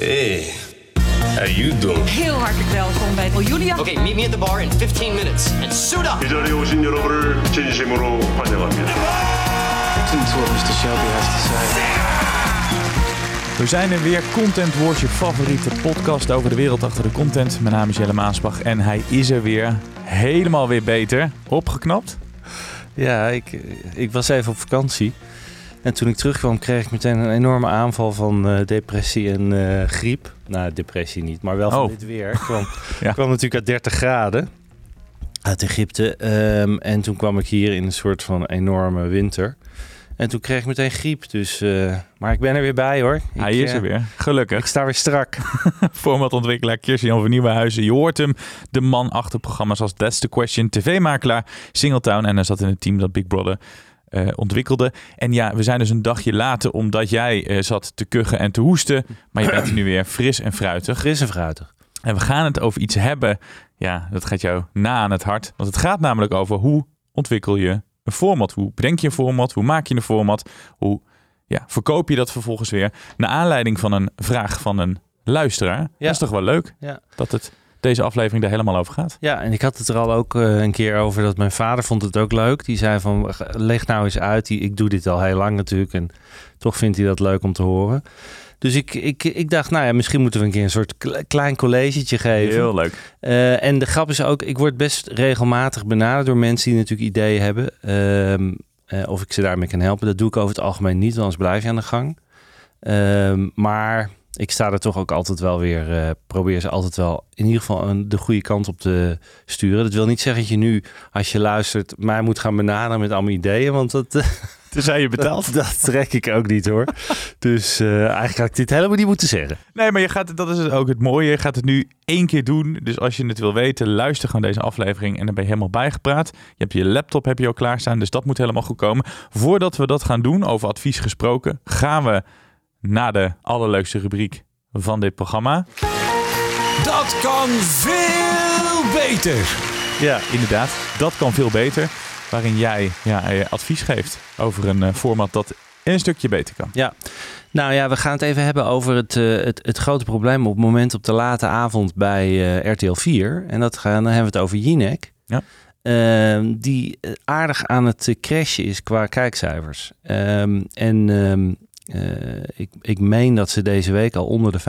Hey, how you doing? Heel hartelijk welkom bij Julia. Okay, meet me at the bar in 15 minutes and suit up. 이 자리에 오신 여러분을 진심으로 환영합니다. Listen to what Mr. Shelby has to say. We zijn er weer. Content Wars, je favoriete podcast over de wereld achter de content. Mijn naam is Jelle Maasbach en hij is er weer. Helemaal weer beter. Opgeknapt. Ja, ik, ik was even op vakantie. En toen ik terugkwam kreeg ik meteen een enorme aanval van eh, depressie en eh, griep. Nou, depressie niet, maar wel van Oh. dit weer. Ik kwam, Ja. kwam natuurlijk uit 30 graden uit Egypte. Ehm, en toen kwam ik hier in een soort van enorme winter. En toen kreeg ik meteen griep. Dus, eh, maar ik ben er weer bij hoor. Hij Ik, is er weer. Ik Gelukkig. sta weer strak. Formatontwikkelaar Kirsten-Jan van Nieuwenhuizen. Je hoort hem. De man achter programma's als That's the Question. TV-makelaar Singletown. En hij zat in het team dat Big Brother eh, ontwikkelde. En ja, we zijn dus een dagje later omdat jij eh, zat te kuchen en te hoesten. Maar je bent nu weer fris en fruitig. Fris en fruitig. En we gaan het over iets hebben. Ja, dat gaat jou na aan het hart. Want het gaat namelijk over hoe ontwikkel je een format? Hoe bedenk je een format? Hoe maak je een format? Hoe ja, verkoop je dat vervolgens weer? Naar aanleiding van een vraag van een luisteraar. Ja. Dat is toch wel leuk Ja. dat het deze aflevering daar helemaal over gaat. Ja, en ik had het er al ook eh, een keer over dat mijn vader vond het ook leuk. Die zei van, leg nou eens uit. Die, ik doe dit al heel lang natuurlijk en toch vindt hij dat leuk om te horen. Dus ik, ik, ik dacht, nou ja, misschien moeten we een keer een soort kle- klein collegetje geven. Heel leuk. Eh, en de grap is ook, ik word best regelmatig benaderd door mensen die natuurlijk ideeën hebben. Ehm, eh, of ik ze daarmee kan helpen. Dat doe ik over het algemeen niet, want anders blijf je aan de gang. Ehm, maar ik sta er toch ook altijd wel weer, eh, probeer ze altijd wel in ieder geval een, de goede kant op te sturen. Dat wil niet zeggen dat je nu, als je luistert, mij moet gaan benaderen met allemaal ideeën. Want dat, eh, Tenzij je betaalt. dat trek ik ook niet hoor. Dus eh, eigenlijk had ik dit helemaal niet moeten zeggen. Nee, maar je gaat, het- dat is ook het mooie. Je gaat het nu één keer doen. Dus als je het wil weten, luister gewoon deze aflevering. En dan ben je helemaal bijgepraat. Je hebt je laptop heb je al klaarstaan. Dus dat moet helemaal goed komen. Voordat we dat gaan doen, over advies gesproken, gaan we naar de allerleukste rubriek van dit programma. Dat kan veel beter. Ja, inderdaad. Dat kan veel beter. Waarin jij ja, eh, advies geeft over een eh, format dat een stukje beter kan. Ja, nou ja, we gaan het even hebben over het, eh, het, het grote probleem op het moment op de late avond bij eh, RTL 4. En dat gaan, dan hebben we het over Jinek. Ja. Ehm, die aardig aan het crashen is qua kijkcijfers. Ehm, en ehm, eh, ik, ik meen dat ze deze week al onder de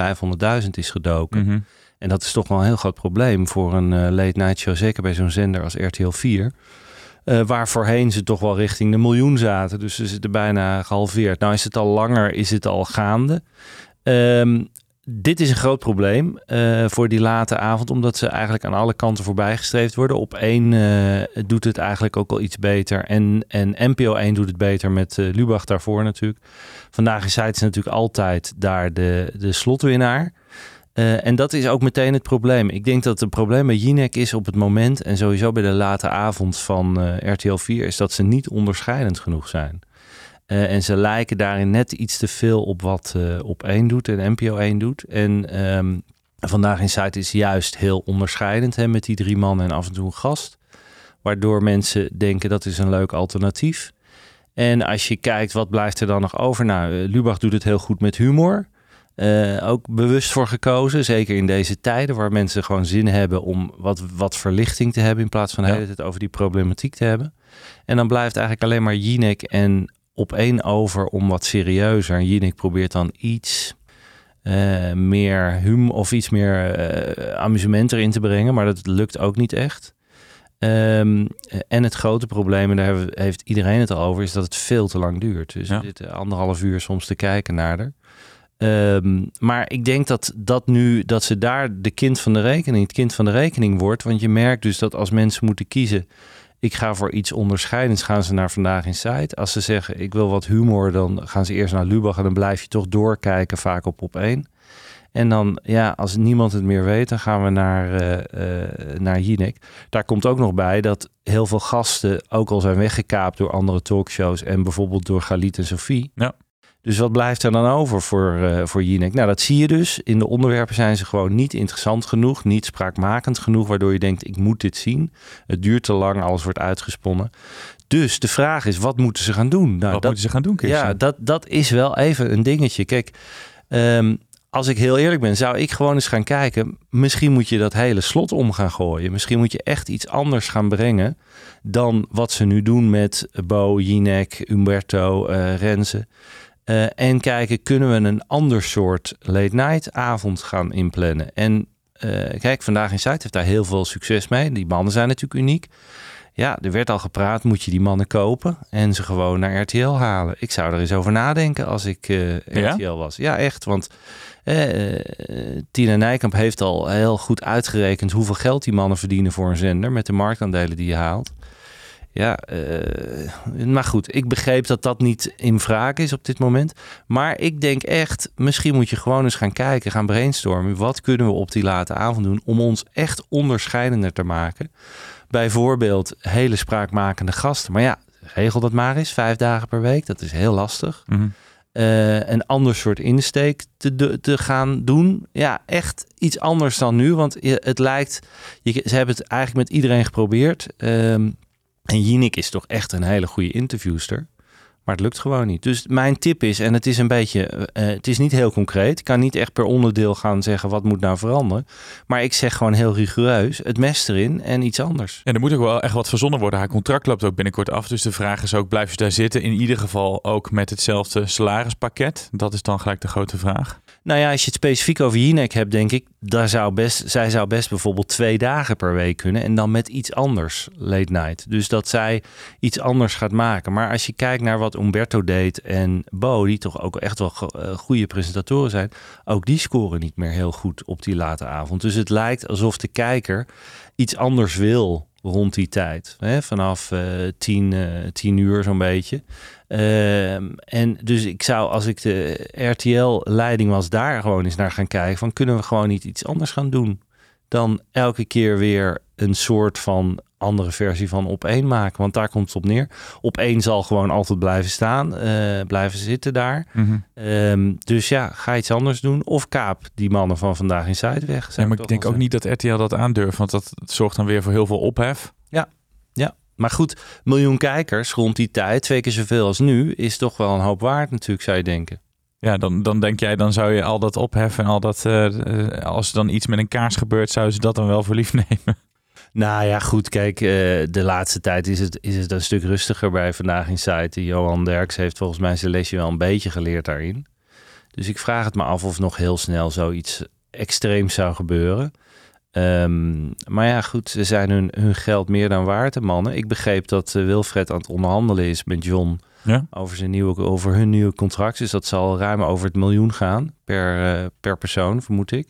500.000 is gedoken. Mhm. En dat is toch wel een heel groot probleem voor een eh, late night show. Zeker bij zo'n zender als RTL 4. Eh, waar voorheen ze toch wel richting de miljoen zaten. Dus ze zitten bijna gehalveerd. Nou is het al langer, is het al gaande. Ehm, dit is een groot probleem eh, voor die late avond. Omdat ze eigenlijk aan alle kanten voorbij gestreefd worden. Op één eh, doet het eigenlijk ook al iets beter. En, en NPO 1 doet het beter met eh, Lubach daarvoor natuurlijk. Vandaag is zij natuurlijk altijd daar de, de slotwinnaar. En dat is ook meteen het probleem. Ik denk dat het probleem bij Jinek is op het moment... en sowieso bij de late avond van RTL 4... is dat ze niet onderscheidend genoeg zijn. Eh, en ze lijken daarin net iets te veel op wat eh, op 1 doet en NPO 1 doet. En ehm, vandaag in site is juist heel onderscheidend hè, met die drie mannen en af en toe een gast. Waardoor mensen denken dat is een leuk alternatief. En als je kijkt, wat blijft er dan nog over? Nou, eh, Lubach doet het heel goed met humor. Ook bewust voor gekozen. Zeker in deze tijden waar mensen gewoon zin hebben om wat, wat verlichting te hebben. In plaats van de hele tijd over die problematiek te hebben. En dan blijft eigenlijk alleen maar Jinek en op één over om wat serieuzer. En Jinek probeert dan iets eh, meer hum of iets meer eh, amusement erin te brengen. Maar dat lukt ook niet echt. Ehm, en het grote probleem, en daar heeft iedereen het al over, is dat het veel te lang duurt. Dus Ja. we zitten anderhalf uur soms te kijken naar er. Ehm, maar ik denk dat, dat nu dat ze daar de kind van de rekening, het kind van de rekening wordt. Want je merkt dus dat als mensen moeten kiezen, ik ga voor iets onderscheidends, gaan ze naar vandaag in site. Als ze zeggen ik wil wat humor, dan gaan ze eerst naar Lubach en dan blijf je toch doorkijken, vaak op op één. En dan, ja, als niemand het meer weet, dan gaan we naar, eh naar Jinek. Daar komt ook nog bij dat heel veel gasten ook al zijn weggekaapt door andere talkshows en bijvoorbeeld door Galit en Sophie. Ja. Dus wat blijft er dan over voor, eh voor Jinek? Nou, dat zie je dus. In de onderwerpen zijn ze gewoon niet interessant genoeg, niet spraakmakend genoeg, waardoor je denkt, ik moet dit zien. Het duurt te lang, alles wordt uitgesponnen. Dus de vraag is, wat moeten ze gaan doen? Nou, Wat dat, moeten ze gaan doen, Kirsten? ja, dat, dat is wel even een dingetje. Kijk, ehm, als ik heel eerlijk ben, zou ik gewoon eens gaan kijken. Misschien moet je dat hele slot om gaan gooien. Misschien moet je echt iets anders gaan brengen dan wat ze nu doen met Bo, Jinek, Umberto, eh Renze. Eh, en kijken, kunnen we een ander soort late night avond gaan inplannen? En eh, kijk, vandaag in Zuid heeft daar heel veel succes mee. Die mannen zijn natuurlijk uniek. Ja, er werd al gepraat, moet je die mannen kopen en ze gewoon naar RTL halen. Ik zou er eens over nadenken als ik eh, Ja? RTL was. Ja, echt, want eh, Tina Nijkamp heeft al heel goed uitgerekend hoeveel geld die mannen verdienen voor een zender met de marktaandelen die je haalt. Ja, eh, maar goed, ik begreep dat dat niet in vraag is op dit moment. Maar ik denk echt, misschien moet je gewoon eens gaan kijken, gaan brainstormen. Wat kunnen we op die late avond doen om ons echt onderscheidender te maken? Bijvoorbeeld hele spraakmakende gasten. Maar ja, regel dat maar eens, vijf dagen per week. Dat is heel lastig. Mhm. Eh, een ander soort insteek te, te gaan doen. Ja, echt iets anders dan nu. Want het lijkt, je, ze hebben het eigenlijk met iedereen geprobeerd. Ehm, en Jinek is toch echt een hele goede interviewster. Maar het lukt gewoon niet. Dus mijn tip is, en het is een beetje, eh, het is niet heel concreet. Ik kan niet echt per onderdeel gaan zeggen wat moet nou veranderen. Maar ik zeg gewoon heel rigoureus, het mes erin en iets anders. Ja, er moet ook wel echt wat verzonnen worden. Haar contract loopt ook binnenkort af. Dus de vraag is ook, blijf je daar zitten? In ieder geval ook met hetzelfde salarispakket. Dat is dan gelijk de grote vraag. Nou ja, als je het specifiek over Jinek hebt, denk ik, daar zou best, zij zou best bijvoorbeeld twee dagen per week kunnen en dan met iets anders late night. Dus dat zij iets anders gaat maken. Maar als je kijkt naar wat Umberto deed en Bo, die toch ook echt wel eh, goede presentatoren zijn, ook die scoren niet meer heel goed op die late avond. Dus het lijkt alsof de kijker iets anders wil rond die tijd. Hè? Vanaf eh, tien, eh, tien uur zo'n beetje. Ehm, en dus ik zou, als ik de RTL-leiding was, daar gewoon eens naar gaan kijken. Van kunnen we gewoon niet iets anders gaan doen? Dan elke keer weer een soort van andere versie van op één maken. Want daar komt het op neer. Op één zal gewoon altijd blijven staan, eh, blijven zitten daar. Ehm, dus ja, ga iets anders doen. Of kaap die mannen van vandaag in Zuidweg. zou Ja, maar ik denk ook niet dat RTL dat aandurft. Want dat zorgt dan weer voor heel veel ophef. Ja, maar goed, miljoen kijkers rond die tijd, twee keer zoveel als nu, is toch wel een hoop waard natuurlijk, zou je denken. Ja, dan, dan denk jij, dan zou je al dat opheffen en al dat... eh, eh, als er dan iets met een kaars gebeurt, zouden ze dat dan wel voor lief nemen. Nou ja, goed, kijk, eh, de laatste tijd is het, is het een stuk rustiger bij Vandaag in Site. Johan Derks heeft volgens mij zijn lesje wel een beetje geleerd daarin. Dus ik vraag het me af of nog heel snel zoiets extreems zou gebeuren. Ehm, maar ja, goed, ze zijn hun, hun geld meer dan waard, de mannen. Ik begreep dat eh, Wilfred aan het onderhandelen is met John Ja? over, zijn nieuwe, over hun nieuwe contract. Dus dat zal ruim over het miljoen gaan per, eh, per persoon, vermoed ik.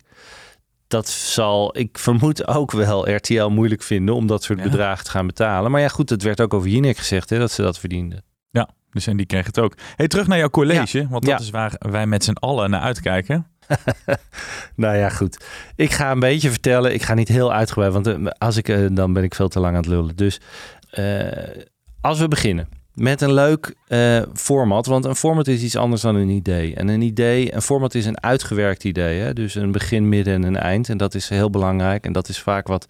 Dat zal, ik vermoed ook wel RTL moeilijk vinden om dat soort Ja. bedragen te gaan betalen. Maar ja, goed, het werd ook over Jinek gezegd hè, dat ze dat verdienden. Ja, dus en die kreeg het ook. Hey, terug naar jouw college, want dat Ja. is waar wij met z'n allen naar uitkijken. Nou ja, goed. Ik ga een beetje vertellen. Ik ga niet heel uitgebreid, want eh, als ik, eh, dan ben ik veel te lang aan het lullen. Dus eh, als we beginnen met een leuk eh, format, want een format is iets anders dan een idee. En een idee, een format is een uitgewerkt idee. Hè? Dus een begin, midden en een eind. En dat is heel belangrijk. En dat is vaak wat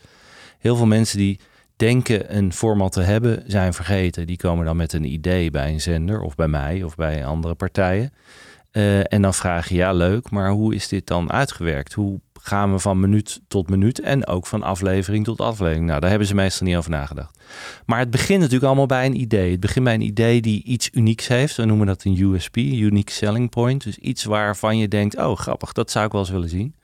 heel veel mensen die denken een format te hebben, zijn vergeten. Die komen dan met een idee bij een zender of bij mij of bij andere partijen. Eh, en dan vraag je, ja leuk, maar hoe is dit dan uitgewerkt? Hoe gaan we van minuut tot minuut en ook van aflevering tot aflevering? Nou, daar hebben ze meestal niet over nagedacht. Maar het begint natuurlijk allemaal bij een idee. Het begint bij een idee die iets unieks heeft. We noemen dat een USP, Unique Selling Point. Dus iets waarvan je denkt, oh grappig, dat zou ik wel eens willen zien.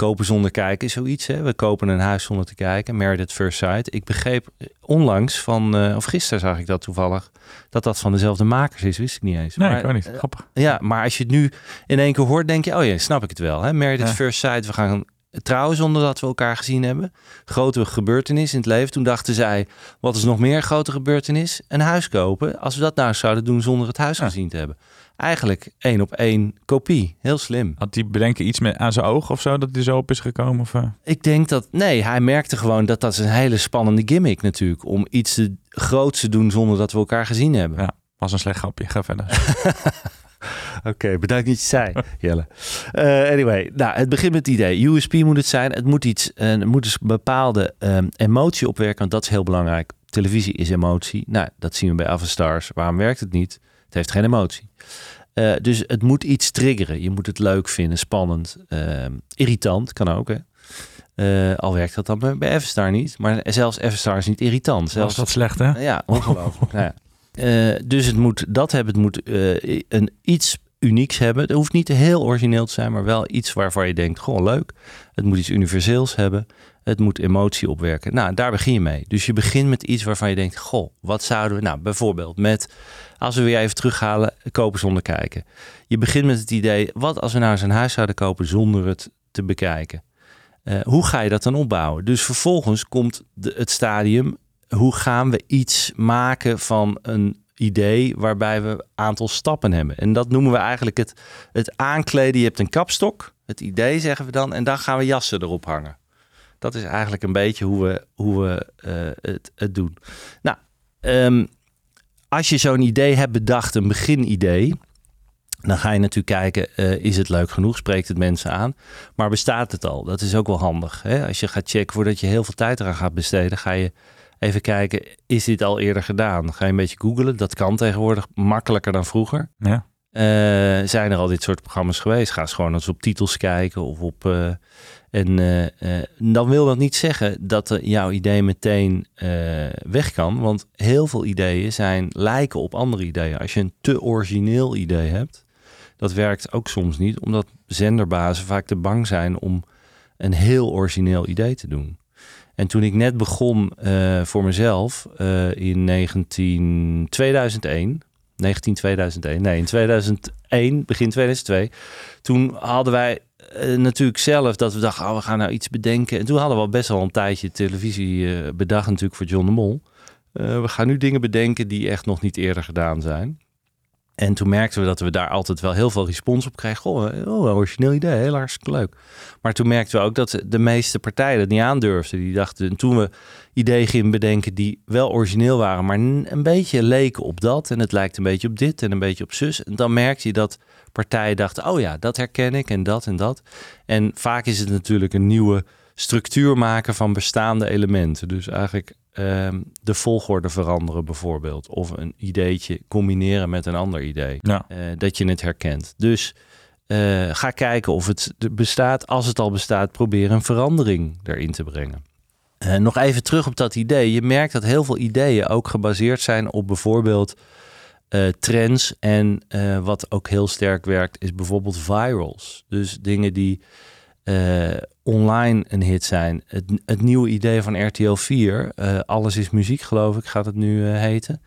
Kopen zonder kijken is zoiets. Hè? We kopen een huis zonder te kijken. Married at First Sight. Ik begreep onlangs van, eh, of gisteren zag ik dat toevallig, dat dat van dezelfde makers is. Wist ik niet eens. Nee, Maar, ik weet niet. eh, Grappig. ja, maar als je het nu in één keer hoort, denk je, oh ja, snap ik het wel. Hè? Married at. First Sight, we gaan trouwen zonder dat we elkaar gezien hebben. Grote gebeurtenis in het leven. Toen dachten zij, wat is nog meer een grote gebeurtenis? Een huis kopen. Als we dat nou zouden doen zonder het huis Ja. gezien te hebben. Eigenlijk één op één kopie. Heel slim. Had die bedenken iets met aan zijn oog of zo, dat hij zo op is gekomen? Of, eh? Ik denk dat, nee, hij merkte gewoon dat dat is een hele spannende gimmick natuurlijk. Om iets te, groots te doen zonder dat we elkaar gezien hebben. Ja. Was een slecht grapje. Ga verder. Oké, bedankt dat je het zei, Jelle. Eh, anyway, nou, het begint met het idee. USP moet het zijn. Het moet iets, eh, er moet dus een bepaalde ehm, emotie opwerken, want dat is heel belangrijk. Televisie is emotie. Nou, dat zien we bij Avastars. Waarom werkt het niet? Het heeft geen emotie. Eh, dus het moet iets triggeren. Je moet het leuk vinden, spannend, eh, irritant, kan ook hè. Eh, al werkt dat dan bij- Everstar niet. Maar zelfs Everstar is niet irritant. Was Zelfs dat slecht, hè? ja, ongelooflijk. nou ja. Eh, dus het moet, dat hebben, het moet een iets unieks hebben. Het hoeft niet heel origineel te zijn, maar wel iets waarvan je denkt, goh, leuk. Het moet iets universeels hebben. Het moet emotie opwerken. Nou, daar begin je mee. Dus je begint met iets waarvan je denkt, goh, wat zouden we... Nou, bijvoorbeeld met, als we weer even terughalen, kopen zonder kijken. Je begint met het idee, wat als we nou eens een huis zouden kopen zonder het te bekijken? Eh, hoe ga je dat dan opbouwen? Dus vervolgens komt de, het stadium, hoe gaan we iets maken van een idee waarbij we een aantal stappen hebben. En dat noemen we eigenlijk het, het aankleden. Je hebt een kapstok, het idee zeggen we dan, en dan gaan we jassen erop hangen. Dat is eigenlijk een beetje hoe we, hoe we eh, het, het doen. Nou, ehm, als je zo'n idee hebt bedacht, een beginidee, dan ga je natuurlijk kijken, eh, is het leuk genoeg? Spreekt het mensen aan? Maar bestaat het al? Dat is ook wel handig. Hè? Als je gaat checken voordat je heel veel tijd eraan gaat besteden, ga je even kijken, is dit al eerder gedaan? Dan ga je een beetje googlen. Dat kan tegenwoordig makkelijker dan vroeger. Ja. Eh, zijn er al dit soort programma's geweest? Ga eens gewoon eens op titels kijken of op. en eh, eh, dan wil dat niet zeggen dat jouw idee meteen eh, weg kan. Want heel veel ideeën zijn lijken op andere ideeën. Als je een te origineel idee hebt, dat werkt ook soms niet, omdat zenderbazen vaak te bang zijn om een heel origineel idee te doen. En toen ik net begon voor mezelf in 19, 2001, 19 2001, nee in 2001, begin 2002, toen hadden wij eh, natuurlijk zelf dat we dachten, oh, we gaan nou iets bedenken. En toen hadden we best wel een tijdje televisie eh, bedacht natuurlijk voor John de Mol. Eh, we gaan nu dingen bedenken die echt nog niet eerder gedaan zijn. En toen merkten we dat we daar altijd wel heel veel respons op kregen. Goh, oh, origineel idee, heel hartstikke leuk. Maar toen merkten we ook dat de meeste partijen dat niet aandurfden. Die dachten, en toen we ideeën gingen bedenken die wel origineel waren, maar een beetje leken op dat. En het lijkt een beetje op dit en een beetje op zus. En dan merkte je dat partijen dachten, oh ja, dat herken ik en dat en dat. En vaak is het natuurlijk een nieuwe structuur maken van bestaande elementen. Dus eigenlijk ehm, de volgorde veranderen bijvoorbeeld. Of een ideetje combineren met een ander idee. Ja. Eh, dat je het herkent. Dus eh, ga kijken of het bestaat. Als het al bestaat, probeer een verandering erin te brengen. Eh, nog even terug op dat idee. Je merkt dat heel veel ideeën ook gebaseerd zijn op bijvoorbeeld trends. En wat ook heel sterk werkt, is bijvoorbeeld virals. Dus dingen die eh, online een hit zijn. Het, het nieuwe idee van RTL 4, eh, Alles is muziek geloof ik, gaat het nu eh, heten.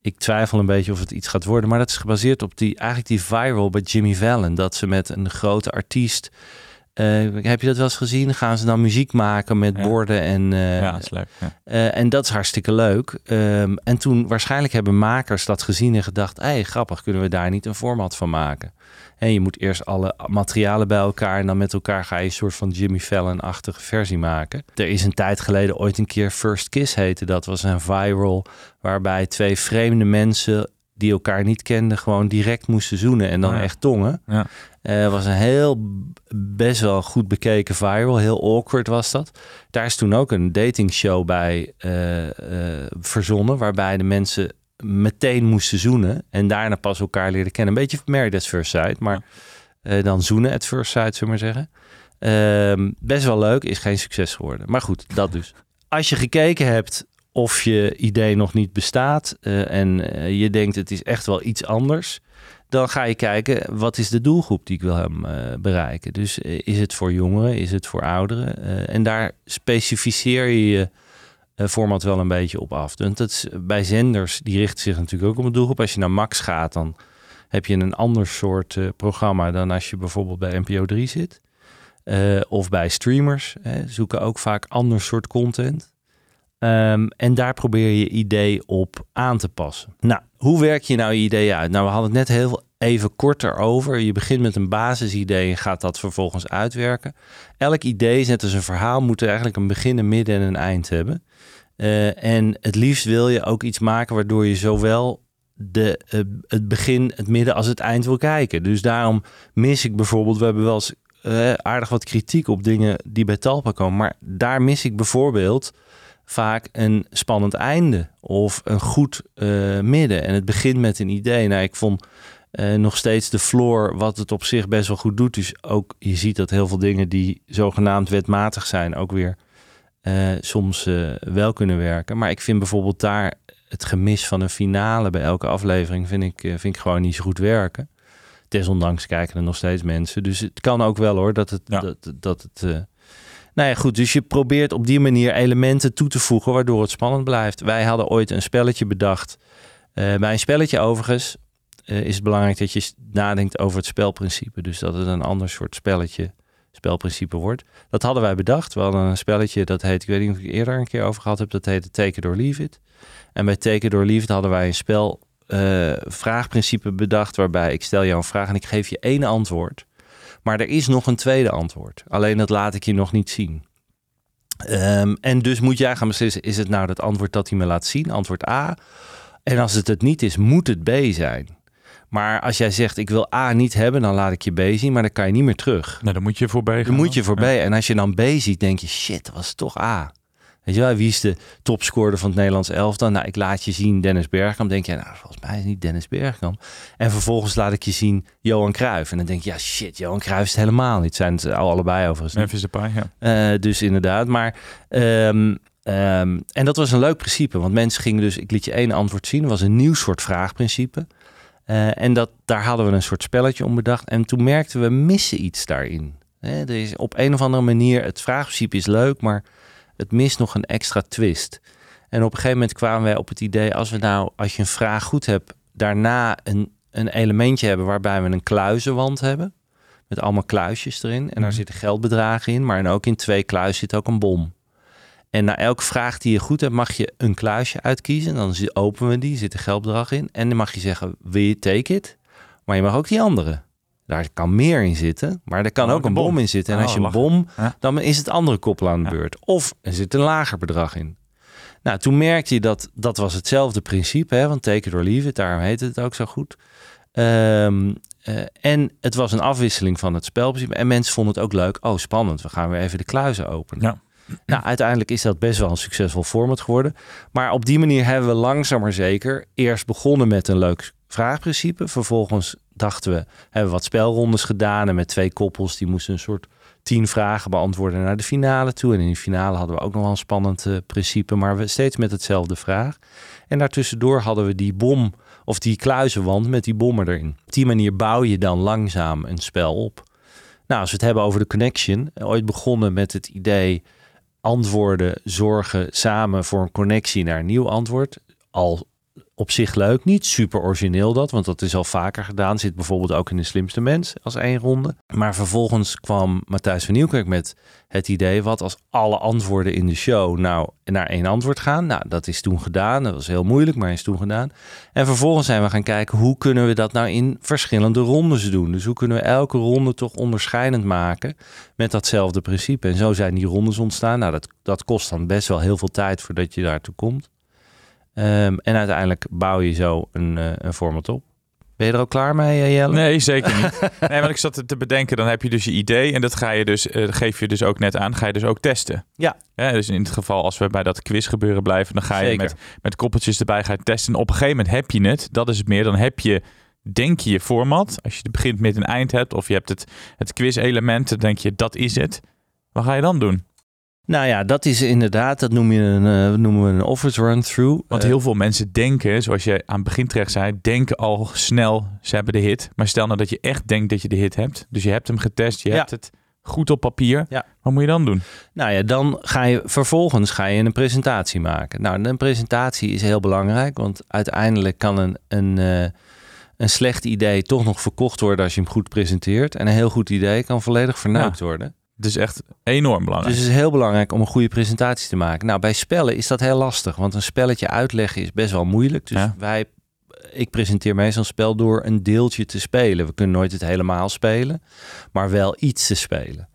Ik twijfel een beetje of het iets gaat worden, maar dat is gebaseerd op die, eigenlijk die viral bij Jimmy Fallon. Dat ze met een grote artiest, eh, heb je dat wel eens gezien? Gaan ze dan muziek maken met Ja. borden en... eh, ja, dat is leuk. Ja. eh, en dat is hartstikke leuk. Ehm, en toen waarschijnlijk hebben makers dat gezien en gedacht: hé, hey, grappig, kunnen we daar niet een format van maken? En je moet eerst alle materialen bij elkaar en dan met elkaar ga je een soort van Jimmy Fallon-achtige versie maken. Er is een tijd geleden ooit een keer First Kiss heette. Dat was een viral waarbij twee vreemde mensen die elkaar niet kenden gewoon direct moesten zoenen en dan Oh ja. echt tongen. Ja. Eh, was een heel best wel goed bekeken viral. Heel awkward was dat. Daar is toen ook een datingshow bij eh, verzonnen. Waarbij de mensen meteen moesten zoenen. En daarna pas elkaar leerden kennen. Een beetje Married at First Sight. Maar dan zoenen at First Sight, zullen we maar zeggen. Ehm, best wel leuk. Is geen succes geworden. Maar goed, dat dus. Als je gekeken hebt of je idee nog niet bestaat. eh, en eh, je denkt het is echt wel iets anders dan ga je kijken wat is de doelgroep die ik wil hem eh, bereiken. Dus is het voor jongeren, is het voor ouderen? En daar specificeer je je format wel een beetje op af. Want dat bij zenders, die richten zich natuurlijk ook op een doelgroep. Als je naar Max gaat, dan heb je een ander soort programma dan als je bijvoorbeeld bij NPO 3 zit. Of bij streamers, hè, zoeken ook vaak ander soort content. Ehm, en daar probeer je idee op aan te passen. Nou, hoe werk je nou je idee uit? Nou, we hadden het net heel even kort erover. Je begint met een basisidee en gaat dat vervolgens uitwerken. Elk idee, net als een verhaal, moet eigenlijk een begin, een midden en een eind hebben. Eh, en het liefst wil je ook iets maken waardoor je zowel de, eh, het begin, het midden als het eind wil kijken. Dus daarom mis ik bijvoorbeeld, we hebben wel eens eh, aardig wat kritiek op dingen die bij Talpa komen. Maar daar mis ik bijvoorbeeld vaak een spannend einde of een goed eh, midden. En het begint met een idee. Nou, ik vond eh, nog steeds de floor, wat het op zich best wel goed doet. Dus ook je ziet dat heel veel dingen die zogenaamd wetmatig zijn, ook weer eh, soms wel kunnen werken. Maar ik vind bijvoorbeeld daar het gemis van een finale bij elke aflevering, vind ik, vind ik gewoon niet zo goed werken. Desondanks kijken er nog steeds mensen. Dus het kan ook wel hoor, dat het. Ja. Dat, dat het nou ja, goed. Dus je probeert op die manier elementen toe te voegen waardoor het spannend blijft. Wij hadden ooit een spelletje bedacht. Eh, bij een spelletje overigens eh, is het belangrijk dat je nadenkt over het spelprincipe. Dus dat het een ander soort spelletje, spelprincipe wordt. Dat hadden wij bedacht. We hadden een spelletje dat heet, ik weet niet of ik eerder een keer over gehad heb, dat heette Take It or Leave It. En bij Take It or Leave It hadden wij een spel eh, vraagprincipe bedacht waarbij ik stel jou een vraag en ik geef je één antwoord. Maar er is nog een tweede antwoord. Alleen dat laat ik je nog niet zien. Ehm, en dus moet jij gaan beslissen, is het nou dat antwoord dat hij me laat zien, antwoord A? En als het het niet is, moet het B zijn. Maar als jij zegt, ik wil A niet hebben, dan laat ik je B zien, maar dan kan je niet meer terug. Nou, dan moet je voorbij gaan. Dan moet je Ja. voorbij. En als je dan B ziet, denk je, shit, dat was toch A. Weet je wel, wie is de topscorer van het Nederlands elftal? Nou, ik laat je zien Dennis Bergkamp. Denk je, nou, volgens mij is het niet Dennis Bergkamp. En vervolgens laat ik je zien Johan Cruijff. En dan denk je, ja, shit, Johan Cruijff is het helemaal niet. Zijn het al allebei overigens. Memphis Depay, ja. Eh, dus inderdaad, maar... ehm, ehm, en dat was een leuk principe, want mensen gingen dus... Ik liet je één antwoord zien, dat was een nieuw soort vraagprincipe. Eh, en dat, daar hadden we een soort spelletje om bedacht. En toen merkten we, missen iets daarin. Hè, er is op een of andere manier, het vraagprincipe is leuk, maar het mist nog een extra twist. En op een gegeven moment kwamen wij op het idee, als we nou, als je een vraag goed hebt, daarna een, een elementje hebben waarbij we een kluizenwand hebben. Met allemaal kluisjes erin. En daar zitten geldbedragen in. Maar en ook in twee kluis zit ook een bom. En na elke vraag die je goed hebt, mag je een kluisje uitkiezen. Dan openen we die, zit een geldbedrag in. En dan mag je zeggen, wil je take it? Maar je mag ook die andere. Daar kan meer in zitten, maar er kan Oh, ook een bom. bom. in zitten. En Oh, als je een bom, Ja. dan is het andere koppel aan de beurt. Of er zit een lager bedrag in. Nou, toen merkte je dat dat was hetzelfde principe, hè, want take it or leave it, daarom heet het ook zo goed. Ehm, eh, en het was een afwisseling van het spelprincipe. En mensen vonden het ook leuk. Oh, spannend, we gaan weer even de kluizen openen. Ja. Nou, uiteindelijk is dat best wel een succesvol format geworden. Maar op die manier hebben we langzaam maar zeker eerst begonnen met een leuk vraagprincipe. Vervolgens dachten we, hebben wat spelrondes gedaan. En met twee koppels, die moesten een soort tien vragen beantwoorden naar de finale toe. En in de finale hadden we ook nog wel een spannend eh, principe. Maar we steeds met hetzelfde vraag. En daartussendoor hadden we die bom of die kluizenwand met die bommen erin. Op die manier bouw je dan langzaam een spel op. Nou, als we het hebben over de connection. Ooit begonnen met het idee antwoorden zorgen samen voor een connectie naar een nieuw antwoord. Al op zich leuk, niet super origineel dat, want dat is al vaker gedaan. Zit bijvoorbeeld ook in de slimste mens als één ronde. Maar vervolgens kwam Matthijs van Nieuwkerk met het idee, wat als alle antwoorden in de show nou naar één antwoord gaan. Nou, dat is toen gedaan. Dat was heel moeilijk, maar is toen gedaan. En vervolgens zijn we gaan kijken, hoe kunnen we dat nou in verschillende rondes doen? Dus hoe kunnen we elke ronde toch onderscheidend maken met datzelfde principe? En zo zijn die rondes ontstaan. Nou, dat, dat kost dan best wel heel veel tijd voordat je daartoe komt. Ehm, en uiteindelijk bouw je zo een, eh, een format op. Ben je er ook klaar mee, eh, Jelle? Nee, zeker niet. nee, want ik zat te bedenken, dan heb je dus je idee en dat ga je dus, eh, geef je dus ook net aan, ga je dus ook testen. Ja. dus in het geval, als we bij dat quiz gebeuren blijven, dan ga je Zeker. met, met koppeltjes erbij gaan testen. En op een gegeven moment heb je het, dat is het meer, dan heb je, denk je je format. Als je het begint, midden en eind hebt, of je hebt het, het quiz-element, dan denk je, dat is het. Wat ga je dan doen? Nou ja, dat is inderdaad, dat noem je een, eh, noemen we een office run-through. Want Eh, heel veel mensen denken, zoals je aan het begin terecht zei, denken al snel, ze hebben de hit. Maar stel nou dat je echt denkt dat je de hit hebt. Dus je hebt hem getest, je Ja. hebt het goed op papier. Ja. Wat moet je dan doen? Nou ja, dan ga je vervolgens ga je een presentatie maken. Nou, een presentatie is heel belangrijk, want uiteindelijk kan een, een, eh, een slecht idee toch nog verkocht worden als je hem goed presenteert. En een heel goed idee kan volledig verneukt worden. Het is echt enorm belangrijk. Dus het is heel belangrijk om een goede presentatie te maken. Nou, bij spellen is dat heel lastig, want een spelletje uitleggen is best wel moeilijk. Dus Ja. wij, ik presenteer meestal een spel door een deeltje te spelen. We kunnen nooit het helemaal spelen, maar wel iets te spelen.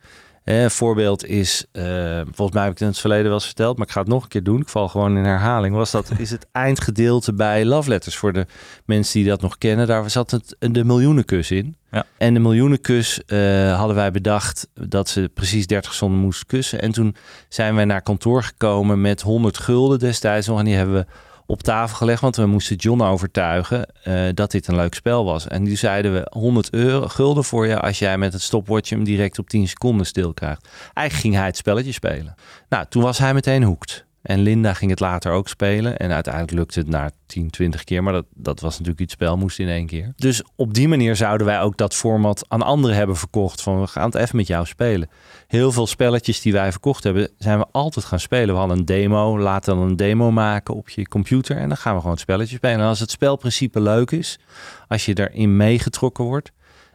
Eh, Een voorbeeld is, eh, volgens mij heb ik het in het verleden wel eens verteld, maar ik ga het nog een keer doen. Ik val gewoon in herhaling. Was dat is het eindgedeelte bij Love Letters voor de mensen die dat nog kennen? Daar zat het de miljoenenkus in. Ja. En de miljoenenkus eh, hadden wij bedacht dat ze precies 30 seconden moest kussen. En toen zijn wij naar kantoor gekomen met 100 gulden destijds nog. En die hebben we op tafel gelegd. Want we moesten John overtuigen eh, dat dit een leuk spel was. En die zeiden we 100 euro gulden voor je als jij met het stopwatch hem direct op 10 seconden stil krijgt. Eigenlijk ging hij het spelletje spelen. Nou, toen was hij meteen hoekt. En Linda ging het later ook spelen. En uiteindelijk lukte het na 10, 20 keer. Maar dat, dat was natuurlijk iets spel, moest in één keer. Dus op die manier zouden wij ook dat format aan anderen hebben verkocht. Van we gaan het even met jou spelen. Heel veel spelletjes die wij verkocht hebben, zijn we altijd gaan spelen. We hadden een demo, laten dan een demo maken op je computer. En dan gaan we gewoon het spelletje spelen. En als het spelprincipe leuk is, als je erin meegetrokken wordt,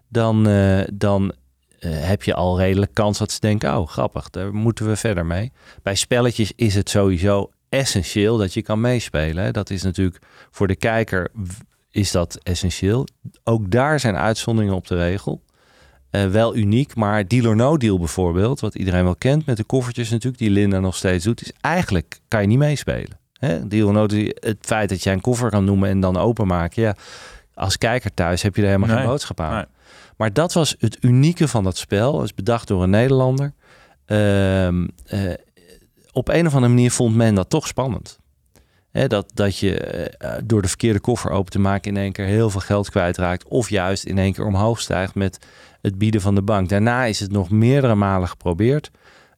dan, uh, dan heb je al redelijk kans dat ze denken: oh, grappig, daar moeten we verder mee. Bij spelletjes is het sowieso essentieel dat je kan meespelen. Dat is natuurlijk voor de kijker is dat essentieel. Ook daar zijn uitzonderingen op de regel. Uh, wel uniek, maar Deal or No Deal bijvoorbeeld, wat iedereen wel kent met de koffertjes natuurlijk, die Linda nog steeds doet, is eigenlijk kan je niet meespelen. Hè? Deal or No Deal, het feit dat jij een koffer kan noemen en dan openmaken, ja, als kijker thuis heb je er helemaal Nee, geen boodschap aan. nee. Maar dat was het unieke van dat spel. Het is bedacht door een Nederlander. Ehm, eh, op een of andere manier vond men dat toch spannend. Dat, dat je eh, door de verkeerde koffer open te maken in één keer heel veel geld kwijtraakt. Of juist in één keer omhoog stijgt met het bieden van de bank. Daarna is het nog meerdere malen geprobeerd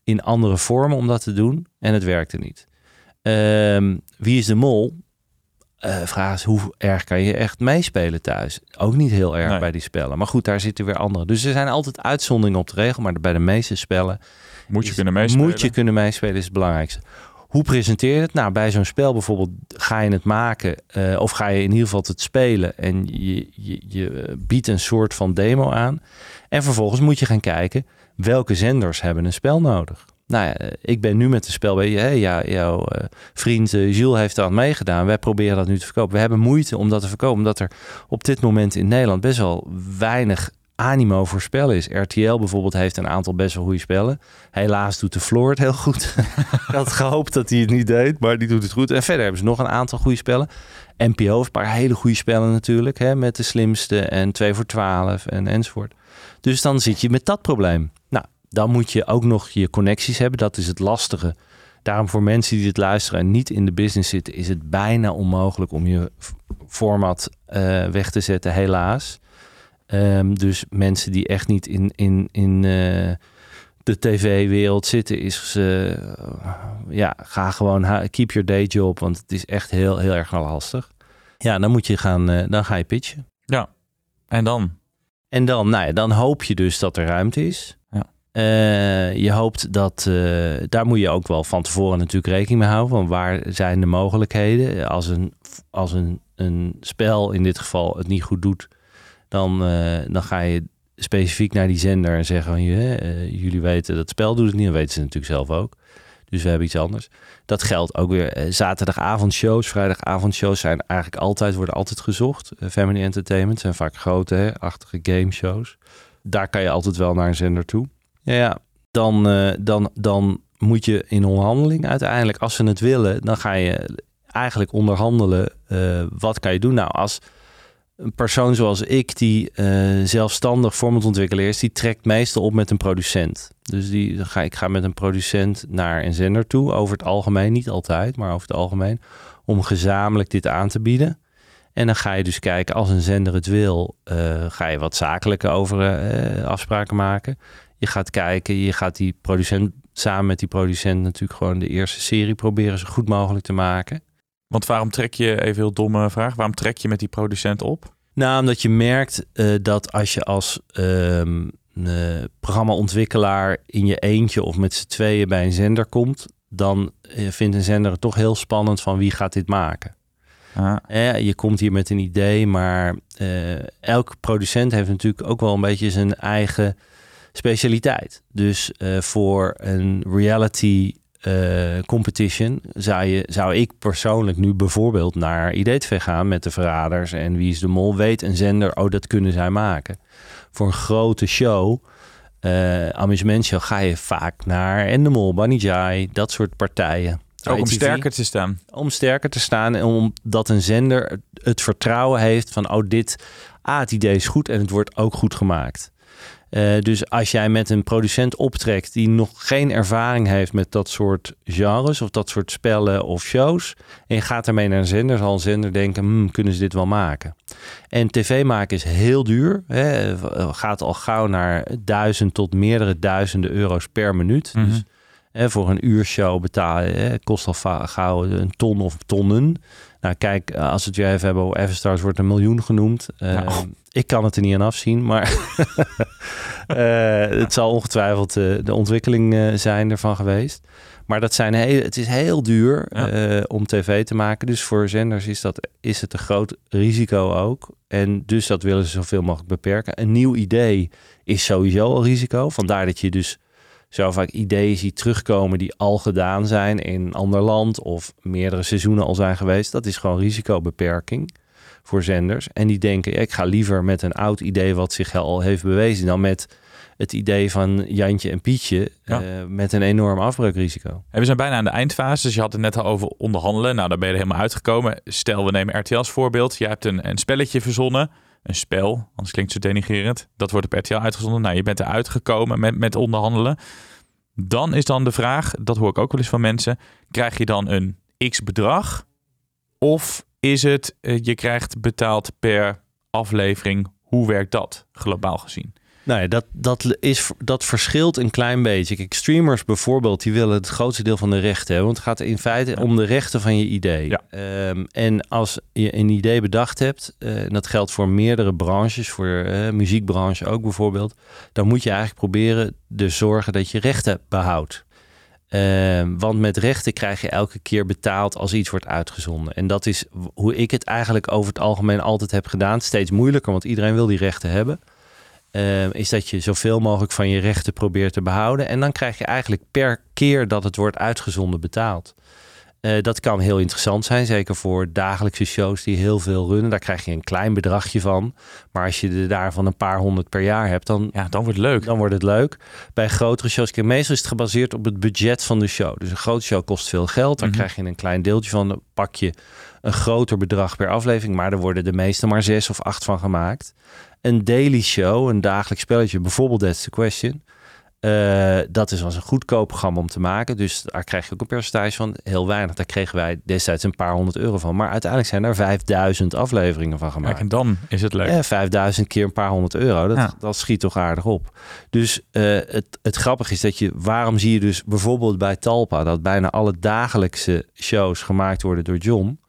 in andere vormen om dat te doen. En het werkte niet. Ehm, wie is de mol? Eh, vraag is hoe erg kan je echt meespelen thuis? Ook niet heel erg Nee. bij die spellen. Maar goed, daar zitten weer andere. Dus er zijn altijd uitzonderingen op de regel. Maar bij de meeste spellen Moet je is- kunnen meespelen. Moet je kunnen meespelen is het belangrijkste. Hoe presenteer je het? Nou, bij zo'n spel bijvoorbeeld ga je het maken eh, of ga je in ieder geval het spelen en je, je, je biedt een soort van demo aan. En vervolgens moet je gaan kijken welke zenders hebben een spel nodig. Nou ja, eh, ik ben nu met een spel bij je. Ja, jouw eh, vriend eh, Jules heeft aan meegedaan. Wij proberen dat nu te verkopen. We hebben moeite om dat te verkopen, omdat er op dit moment in Nederland best wel weinig animo voor spellen is. RTL bijvoorbeeld heeft een aantal best wel goede spellen. Helaas doet de Floor het heel goed. ik had gehoopt dat hij het niet deed, maar die doet het goed. En verder hebben ze nog een aantal goede spellen. NPO heeft een paar hele goede spellen natuurlijk. Hè, met de slimste en 2 voor 12 en enzovoort. Dus dan zit je met dat probleem. Nou, dan moet je ook nog je connecties hebben. Dat is het lastige. Daarom voor mensen die dit luisteren en niet in de business zitten... is het bijna onmogelijk om je format eh, weg te zetten, helaas. Ehm, dus mensen die echt niet in, in, in eh, de tv-wereld zitten, is eh, ja, ga gewoon keep your day job, want het is echt heel, heel erg lastig. Ja, dan moet je gaan, dan ga je pitchen. Ja. En dan? En dan, nou ja, dan hoop je dus dat er ruimte is. Eh, je hoopt dat, eh, daar moet je ook wel van tevoren natuurlijk rekening mee houden. Van waar zijn de mogelijkheden? Als een, als een, een spel in dit geval het niet goed doet, dan, eh, dan ga je specifiek naar die zender en zeggen van jullie weten dat spel doet het niet. Dat weten ze natuurlijk zelf ook. Dus we hebben iets anders. Dat geldt ook weer. zaterdagavondshows, vrijdagavondshows zijn eigenlijk altijd, worden altijd gezocht. Family Entertainment zijn vaak grote, hè, achtige gameshows. Daar kan je altijd wel naar een zender toe. Ja, dan, eh, dan, dan moet je in onderhandeling uiteindelijk, als ze het willen, dan ga je eigenlijk onderhandelen. eh, wat kan je doen? Nou, als een persoon zoals ik, die eh, zelfstandig formontwikkelaar is, die trekt meestal op met een producent. Dus die, ga, ik ga met een producent naar een zender toe, over het algemeen, niet altijd, maar over het algemeen, om gezamenlijk dit aan te bieden. En dan ga je dus kijken, als een zender het wil, ga je wat zakelijke over afspraken maken. Je gaat kijken, je gaat die producent samen met die producent natuurlijk gewoon de eerste serie proberen zo goed mogelijk te maken. Want waarom trek je, even heel domme vraag, waarom trek je met die producent op? Nou, omdat je merkt eh, dat als je als ehm eh, programmaontwikkelaar in je eentje of met z'n tweeën bij een zender komt, dan eh, vindt een zender het toch heel spannend van wie gaat dit maken. Ah, Eh, je komt hier met een idee, maar elke producent heeft natuurlijk ook wel een beetje zijn eigen specialiteit. Dus eh, voor een reality eh, competition zou, je, zou ik persoonlijk nu bijvoorbeeld naar IDTV gaan met de verraders en Wie is de Mol. Weet een zender, oh dat kunnen zij maken. Voor een grote show, eh amusementshow, ga je vaak naar Endemol, Bunny Jai, dat soort partijen. ook om sterker te staan. om sterker te staan en omdat een zender het vertrouwen heeft van oh dit, ah het idee is goed en het wordt ook goed gemaakt. Eh, dus als jij met een producent optrekt die nog geen ervaring heeft met dat soort genres of dat soort spellen of shows, en je gaat ermee naar een zender, zal een zender denken, hmm, kunnen ze dit wel maken? En tv maken is heel duur, hè, gaat al gauw naar duizend tot meerdere duizenden euro's per minuut. Mhm. Dus hè, voor een uurshow betalen hè, kost al gauw een ton of tonnen. Nou kijk, als we het weer even hebben over Everstars wordt een miljoen genoemd. Eh, Ja. Ik kan het er niet aan afzien, maar eh, het zal ongetwijfeld eh, de ontwikkeling eh, zijn ervan geweest. Maar dat zijn heel, het is heel duur Ja. eh, om tv te maken. Dus voor zenders is, dat, is het een groot risico ook. En dus dat willen ze zoveel mogelijk beperken. Een nieuw idee is sowieso al risico. Vandaar dat je dus zo vaak ideeën ziet terugkomen die al gedaan zijn in een ander land of meerdere seizoenen al zijn geweest. Dat is gewoon risicobeperking voor zenders. En die denken, ja, ik ga liever met een oud idee wat zich al heeft bewezen dan met het idee van Jantje en Pietje Ja. eh, met een enorm afbreukrisico. En we zijn bijna aan de eindfase, dus je had het net al over onderhandelen. Nou, daar ben je er helemaal uitgekomen. Stel, we nemen RTL als voorbeeld. Je hebt een, een spelletje verzonnen. Een spel, anders klinkt het zo denigrerend. Dat wordt op RTL uitgezonden. Nou, je bent eruit gekomen met, met onderhandelen. Dan is dan de vraag, dat hoor ik ook wel eens van mensen. Krijg je dan een x bedrag? Of is het, eh, je krijgt betaald per aflevering? Hoe werkt dat, globaal gezien? Nou ja, dat, dat, is, dat verschilt een klein beetje. Kijk, streamers bijvoorbeeld, die willen het grootste deel van de rechten hebben. Want het gaat in feite om de rechten van je idee. Ja. Ehm, en als je een idee bedacht hebt, eh, en dat geldt voor meerdere branches, voor eh muziekbranche ook bijvoorbeeld, dan moet je eigenlijk proberen de zorgen dat je rechten behoudt. Ehm, want met rechten krijg je elke keer betaald als iets wordt uitgezonden. En dat is hoe ik het eigenlijk over het algemeen altijd heb gedaan. Steeds moeilijker, want iedereen wil die rechten hebben. Ehm, is dat je zoveel mogelijk van je rechten probeert te behouden. En dan krijg je eigenlijk per keer dat het wordt uitgezonden betaald. Eh, dat kan heel interessant zijn, zeker voor dagelijkse shows die heel veel runnen. Daar krijg je een klein bedragje van. Maar als je er daarvan een paar honderd per jaar hebt, dan Ja, dan wordt het leuk. dan wordt het leuk. Bij grotere shows, meestal is het gebaseerd op het budget van de show. Dus een grote show kost veel geld. Daar Mhm. krijg je een klein deeltje van. Dan pak je een groter bedrag per aflevering. Maar er worden de meeste maar zes of acht van gemaakt. Een daily show, een dagelijks spelletje, bijvoorbeeld That's the Question. eh, dat is als een goedkoop programma om te maken. Dus daar krijg je ook een percentage van. Heel weinig. Daar kregen wij destijds een paar honderd euro van. Maar uiteindelijk zijn er 5000 afleveringen van gemaakt. Kijk, en dan is het leuk. Ja, 5000 keer een paar honderd euro. Dat, Ja. dat schiet toch aardig op. Dus eh, het, het grappige is dat je, waarom zie je dus bijvoorbeeld bij Talpa dat bijna alle dagelijkse shows gemaakt worden door John?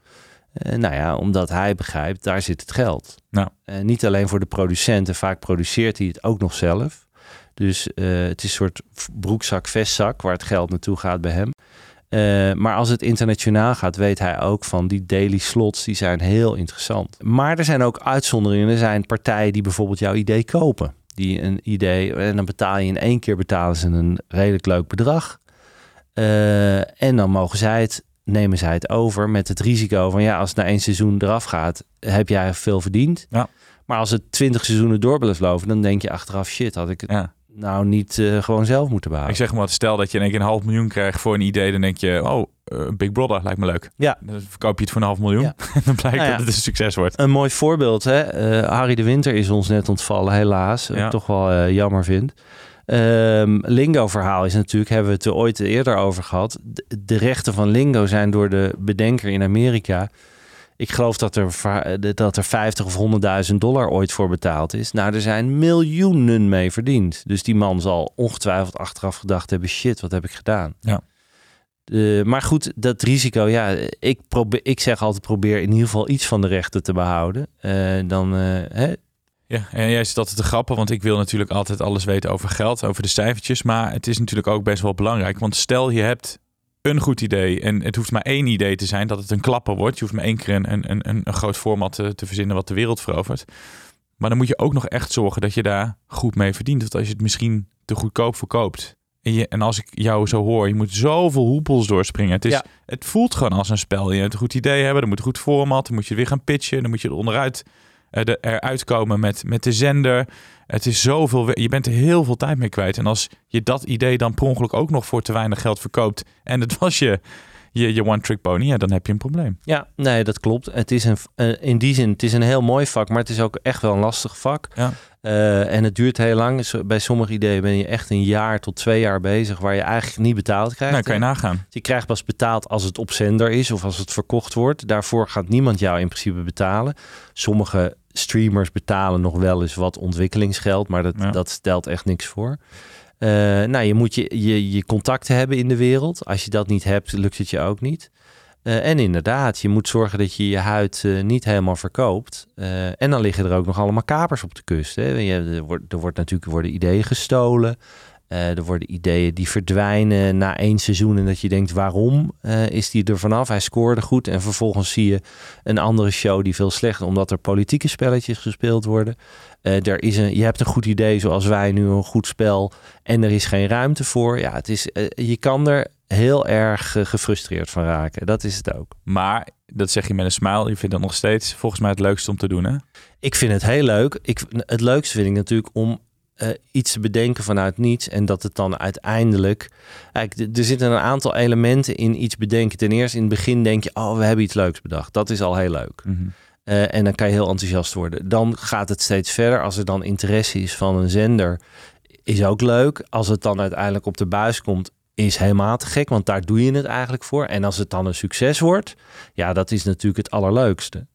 Eh, nou ja, omdat hij begrijpt, daar zit het geld. Nou. Niet alleen voor de producenten, vaak produceert hij het ook nog zelf. Dus eh, het is een soort broekzak, vestzak waar het geld naartoe gaat bij hem. Maar als het internationaal gaat, weet hij ook van die daily slots, die zijn heel interessant. Maar er zijn ook uitzonderingen. Er zijn partijen die bijvoorbeeld jouw idee kopen. Die een idee, en dan betaal je in één keer betalen ze een redelijk leuk bedrag. En dan mogen zij het, nemen zij het over met het risico van ja, als het na één seizoen eraf gaat, heb jij veel verdiend. Ja. Maar als het twintig seizoenen door blijft lopen, dan denk je achteraf shit, had ik het Ja. nou niet eh, gewoon zelf moeten behouden. Ik zeg maar, stel dat je in één keer een half miljoen krijgt voor een idee, dan denk je, oh, eh, Big Brother lijkt me leuk. Ja. Dan verkoop je het voor een half miljoen. Ja. Dan blijkt Nou ja. dat het een succes wordt. Een mooi voorbeeld, hè? Eh, Harry de Winter is ons net ontvallen, helaas. Wat ik toch wel jammer vind. Ehm, Lingo-verhaal is natuurlijk, hebben we het er ooit eerder over gehad. De, de rechten van Lingo zijn door de bedenker in Amerika. Ik geloof dat er, dat er 50 of 100.000 dollar ooit voor betaald is. Nou, er zijn miljoenen mee verdiend. Dus die man zal ongetwijfeld achteraf gedacht hebben: shit, wat heb ik gedaan? Ja. Maar goed, dat risico, ja, ik, probeer, ik zeg altijd probeer in ieder geval iets van de rechten te behouden. Eh, dan, eh, hè, Ja, en jij zit altijd te grappen, want ik wil natuurlijk altijd alles weten over geld, over de cijfertjes. Maar het is natuurlijk ook best wel belangrijk. Want stel je hebt een goed idee en het hoeft maar één idee te zijn dat het een klapper wordt. Je hoeft maar één keer een, een, een, een groot format te, te verzinnen wat de wereld verovert. Maar dan moet je ook nog echt zorgen dat je daar goed mee verdient. Want als je het misschien te goedkoop verkoopt. En, je, en als ik jou zo hoor, je moet zoveel hoepels doorspringen. Het, is, Ja. het voelt gewoon als een spel. Je moet een goed idee hebben, dan moet een goed format, dan moet je weer gaan pitchen, dan moet je er onderuit de, eruit komen met, met de zender. Het is zoveel, je bent er heel veel tijd mee kwijt. En als je dat idee dan per ongeluk ook nog voor te weinig geld verkoopt en het was je, je, je one-trick pony, ja, dan heb je een probleem. Ja, nee, dat klopt. Het is een, eh, in die zin, het is een heel mooi vak, maar het is ook echt wel een lastig vak. Ja. Eh, en het duurt heel lang. Bij sommige ideeën ben je echt een jaar tot twee jaar bezig, waar je eigenlijk niet betaald krijgt. Nou, kan je nagaan. Je krijgt pas betaald als het op zender is of als het verkocht wordt. Daarvoor gaat niemand jou in principe betalen. Sommige streamers betalen nog wel eens wat ontwikkelingsgeld, maar dat, Ja. dat stelt echt niks voor. Eh, nou, je moet je, je, je contacten hebben in de wereld. Als je dat niet hebt, lukt het je ook niet. Eh, en inderdaad, je moet zorgen dat je je huid eh, niet helemaal verkoopt. En dan liggen er ook nog allemaal kapers op de kust. Hè. Je, er, wordt, er wordt natuurlijk worden ideeën gestolen. Eh, er worden ideeën die verdwijnen na één seizoen. En dat je denkt, waarom eh, is die er vanaf? Hij scoorde goed. En vervolgens zie je een andere show die veel slechter... omdat er politieke spelletjes gespeeld worden. Eh, er is een, je hebt een goed idee zoals wij nu, een goed spel. En er is geen ruimte voor. Ja, het is, je kan er heel erg gefrustreerd van raken. Dat is het ook. Maar dat zeg je met een smile. Je vindt dat nog steeds volgens mij het leukste om te doen, hè? Ik vind het heel leuk. Ik, het leukste vind ik natuurlijk om eh, iets te bedenken vanuit niets. En dat het dan uiteindelijk. Eigenlijk, er zitten een aantal elementen in iets bedenken. Ten eerste in het begin denk je, oh, we hebben iets leuks bedacht. Dat is al heel leuk. Mhm. Eh, en dan kan je heel enthousiast worden. Dan gaat het steeds verder. Als er dan interesse is van een zender, is ook leuk. Als het dan uiteindelijk op de buis komt, is helemaal te gek. Want daar doe je het eigenlijk voor. En als het dan een succes wordt, ja, dat is natuurlijk het allerleukste.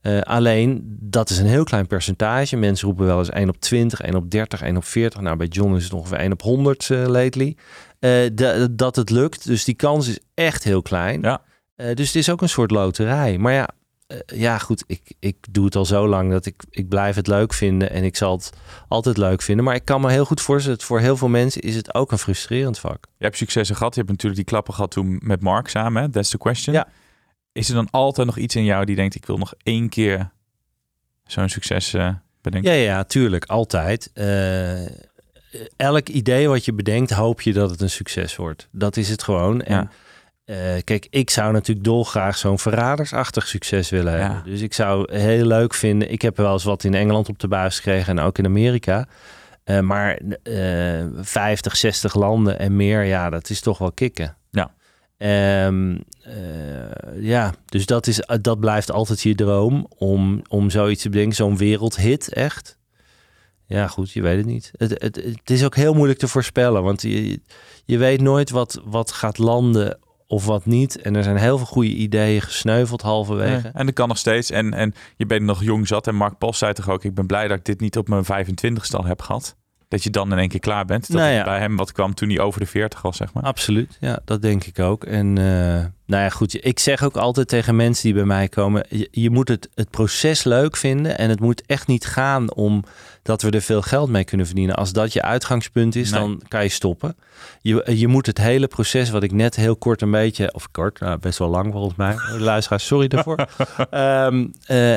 Eh, alleen, dat is een heel klein percentage. Mensen roepen wel eens 1 op 20, 1 op 30, 1 op 40. Nou, bij John is het ongeveer 1 op 100 eh, lately. Eh, dat het lukt. Dus die kans is echt heel klein. Ja. Dus het is ook een soort loterij. Maar ja, ja goed, ik, ik doe het al zo lang dat ik, ik blijf het leuk vinden. En ik zal het altijd leuk vinden. Maar ik kan me heel goed voorstellen, dat voor heel veel mensen is het ook een frustrerend vak. Je hebt successen gehad. Je hebt natuurlijk die klappen gehad toen met Mark samen. Hè? That's the question. Ja. Is er dan altijd nog iets in jou die denkt... ik wil nog één keer zo'n succes eh, bedenken? Ja, ja, tuurlijk, altijd. Eh, elk idee wat je bedenkt, hoop je dat het een succes wordt. Dat is het gewoon. En eh, kijk, ik zou natuurlijk dolgraag zo'n verradersachtig succes willen Ja. hebben. Dus ik zou heel leuk vinden. Ik heb wel eens wat in Engeland op de buis gekregen en ook in Amerika. Maar eh 50, 60 landen en meer, ja, dat is toch wel kicken. Ja. Eh, ja, dus dat, is, dat blijft altijd je droom om, om zoiets te bedenken. Zo'n wereldhit, echt. Ja, goed, je weet het niet. Het, het, het is ook heel moeilijk te voorspellen, want je, je weet nooit wat, wat gaat landen of wat niet. En er zijn heel veel goede ideeën gesneuveld halverwege. Nee, En dat kan nog steeds. En, en je bent nog jong zat. En Mark Post zei toch ook... ik ben blij dat ik dit niet op mijn 25ste al heb gehad. Dat je dan in één keer klaar bent. Dat Nou ja. bij hem wat kwam toen hij over de 40 was, zeg maar. Absoluut, ja, dat denk ik ook. En eh, nou ja, goed, ik zeg ook altijd tegen mensen die bij mij komen: je, je moet het, het proces leuk vinden en het moet echt niet gaan om dat we er veel geld mee kunnen verdienen. Als dat je uitgangspunt is, Nee. dan kan je stoppen. Je, je moet het hele proces, wat ik net heel kort een beetje, of kort, nou, best wel lang volgens mij, luisteraars, sorry daarvoor, eh,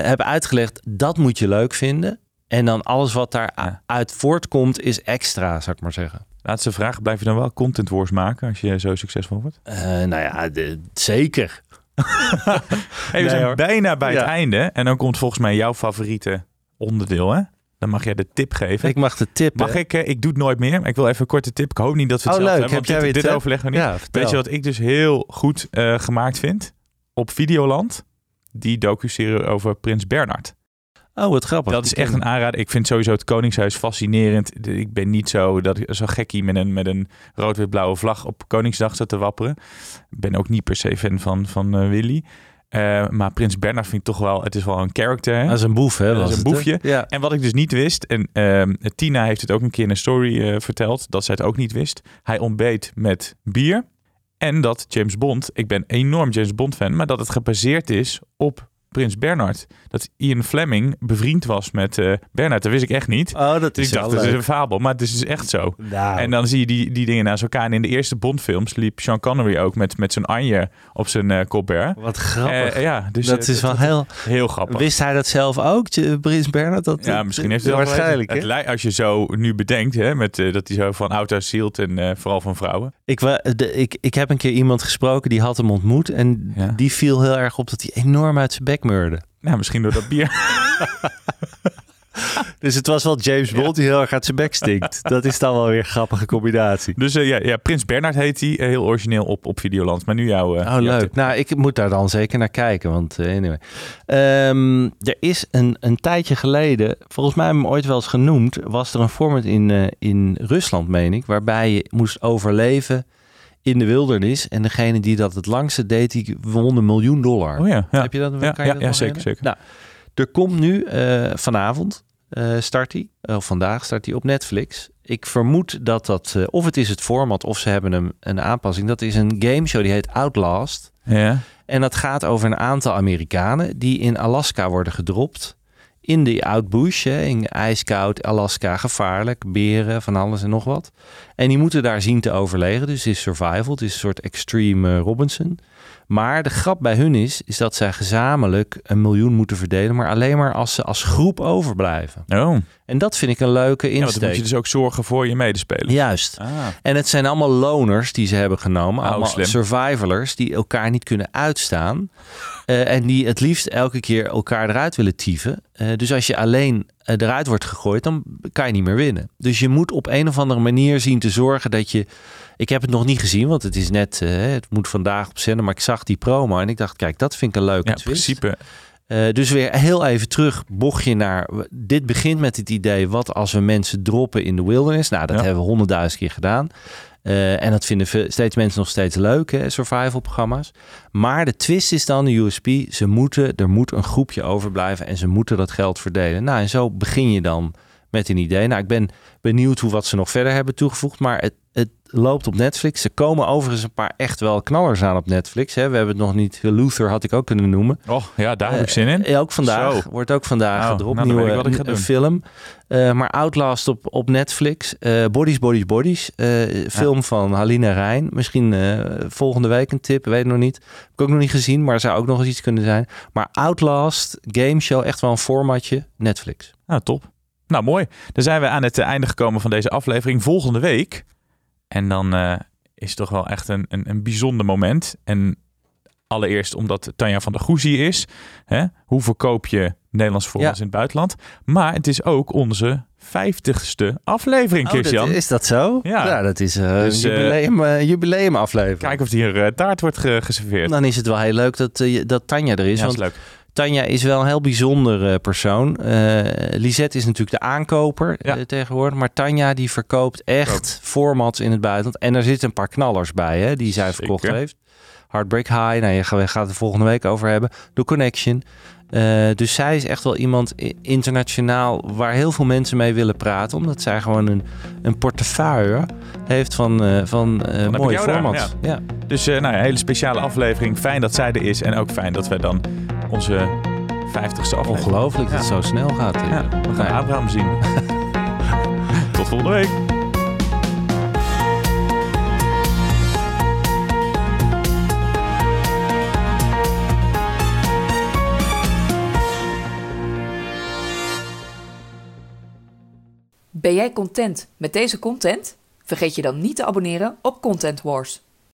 heb uitgelegd, dat moet je leuk vinden. En dan alles wat daaruit voortkomt is extra, zou ik maar zeggen. Laatste vraag. Blijf je dan wel content wars maken als je zo succesvol wordt? Eh, nou ja, de- zeker. Hey, we Nee, zijn hoor. bijna bij het einde. En dan komt volgens mij jouw favoriete onderdeel, hè? Dan mag jij de tip geven. Ik mag de tip. Mag hè? ik? eh, Ik doe het nooit meer. Maar ik wil even een korte tip. Ik hoop niet dat we Oh, hetzelfde leuk. hebben. Heb jij dit, weer dit tip? overleggen we niet. Ja. Weet je wat ik dus heel goed eh, gemaakt vind? Op Videoland. Die docu-serie over Prins Bernhard. Oh, wat grappig. Dat is echt een aanrader. Ik vind sowieso het Koningshuis fascinerend. Ik ben niet zo, dat, zo gekkie met een, met een rood-wit-blauwe vlag op Koningsdag zat te wapperen. Ik ben ook niet per se fan van, van eh, Willy. Eh, maar Prins Bernhard vind ik toch wel, het is wel een character. Hè? Dat is een boef, hè? Dat was is een boefje. Ja. En wat ik dus niet wist, en ehm, Tina heeft het ook een keer in een story eh, verteld, dat zij het ook niet wist. Hij ontbeet met bier. En dat James Bond, ik ben enorm James Bond fan, maar dat het gebaseerd is op Prins Bernhard. Dat Ian Fleming bevriend was met eh Bernhard, dat wist ik echt niet. Oh, dat Dus is ik dacht, dat is een fabel, maar het is dus echt zo. Nou, En dan zie je die, die dingen naast elkaar. En in de eerste Bond-films liep Sean Connery ook met, met zijn Anje op zijn eh Colbert. wat grappig. Eh, ja, dus dat is wel heel... heel grappig. Wist hij dat zelf ook, Prins Bernhard? Dat, Ja, misschien heeft hij het wel Waarschijnlijk? Het Als je zo nu bedenkt, hè, met, dat hij zo van auto's zielt en vooral van vrouwen. Ik, de, ik, ik heb een keer iemand gesproken, die had hem ontmoet. En Ja. die viel heel erg op dat hij enorm uit zijn bek meurde. Nou, misschien door dat bier. Dus het was wel James Bond die heel erg uit zijn bek stinkt. Dat is dan wel weer een grappige combinatie. Dus eh, ja, ja, Prins Bernard heet hij. eh, heel origineel op, op Videoland. Maar nu jouw... eh, Oh, leuk. tip. Nou, ik moet daar dan zeker naar kijken. Want anyway. Ehm, er is een, een tijdje geleden, volgens mij hem ooit wel eens genoemd, was er een format in, in Rusland, meen ik, waarbij je moest overleven in de wildernis. En degene die dat het langste deed, die won een miljoen dollar. Oh ja, ja. Heb je dat? Ja, kan je ja, dat ja, zeker, zeker. Nou, er komt nu eh, vanavond eh, start hij, of vandaag start hij op Netflix. Ik vermoed dat dat, eh, of het is het format, of ze hebben hem een aanpassing. Dat is een gameshow die heet Outlast. Ja. En dat gaat over een aantal Amerikanen die in Alaska worden gedropt. In de outbush, hè, in ijskoud, Alaska, gevaarlijk, beren, van alles en nog wat. En die moeten daar zien te overleven. Dus het is survival, het is een soort extreme eh, Robinson. Maar de grap bij hun is, is dat zij gezamenlijk een miljoen moeten verdelen. Maar alleen maar als ze als groep overblijven. Oh. En dat vind ik een leuke Ja, want dan insteek. moet je dus ook zorgen voor je medespelers. Juist. Ah. En het zijn allemaal loners die ze hebben genomen. Oh, allemaal slim. survivalers die elkaar niet kunnen uitstaan. Eh, en die het liefst elke keer elkaar eruit willen tieven. Eh, dus als je alleen eh, eruit wordt gegooid, dan kan je niet meer winnen. Dus je moet op een of andere manier zien te zorgen dat je... Ik heb het nog niet gezien, want het is net... het moet vandaag op zenden, maar ik zag die promo en ik dacht, kijk, dat vind ik een leuke Ja, in twist. principe. Dus weer heel even terug, bocht je naar... Dit begint met het idee, wat als we mensen droppen in de wilderness? Nou, dat Ja. hebben we honderdduizend keer gedaan. Eh, en dat vinden steeds mensen nog steeds leuk, hè, survival-programma's. Maar de twist is dan, de USP, ze moeten, er moet een groepje overblijven en ze moeten dat geld verdelen. Nou, en zo begin je dan met een idee. Nou, ik ben benieuwd hoe wat ze nog verder hebben toegevoegd, maar het, het loopt op Netflix. Ze komen overigens een paar echt wel knallers aan op Netflix. Hè. We hebben het nog niet, Luther had ik ook kunnen noemen. Oh, ja, daar heb ik zin in. Ja, ook vandaag. Zo. wordt ook vandaag Oh, gedropt. nou, nieuwe ik een film. Eh, maar Outlast op, op Netflix. Eh, Bodies, Bodies, Bodies. Eh, film van Halina Rijn. Misschien eh, volgende week een tip. Weet ik nog niet. Heb ik ook nog niet gezien. Maar zou ook nog eens iets kunnen zijn. Maar Outlast, game show. Echt wel een formatje. Netflix. Nou, top. Nou, mooi. Dan zijn we aan het eh, einde gekomen van deze aflevering. Volgende week. En dan eh, is het toch wel echt een, een, een bijzonder moment. En allereerst omdat Tanja van der Goes hier is. Hè? Hoe verkoop je Nederlands voorbeeld Ja. in het buitenland? Maar het is ook onze vijftigste aflevering, Oh, dat- is dat zo? Ja. dat is eh, Dus, een eh, jubileum, eh, jubileumaflevering. Kijken of hier eh, taart wordt ge- geserveerd. Dan is het wel heel leuk dat, dat Tanja er is. ja, dat want is leuk. Tanja is wel een heel bijzonder eh, persoon. Eh Lisette is natuurlijk de aankoper Ja. eh, tegenwoordig. Maar Tanja die verkoopt echt formats in het buitenland. En er zitten een paar knallers bij hè, die zij Zeker. verkocht heeft. Heartbreak High, nou, je gaat, het er volgende week over hebben. The Connection. Eh, dus zij is echt wel iemand internationaal waar heel veel mensen mee willen praten. Omdat zij gewoon een, een portefeuille heeft van, eh, van eh, mooie formats. ja. Dus eh, nou, ja, een hele speciale aflevering. Fijn dat zij er is. En ook fijn dat wij dan onze vijftigste aflevering... Ongelooflijk dat het Ja. zo snel gaat. Ja, we gaan ja. Abraham zien. Tot volgende week. Ben jij content met deze content? Vergeet je dan niet te abonneren op Content Wars.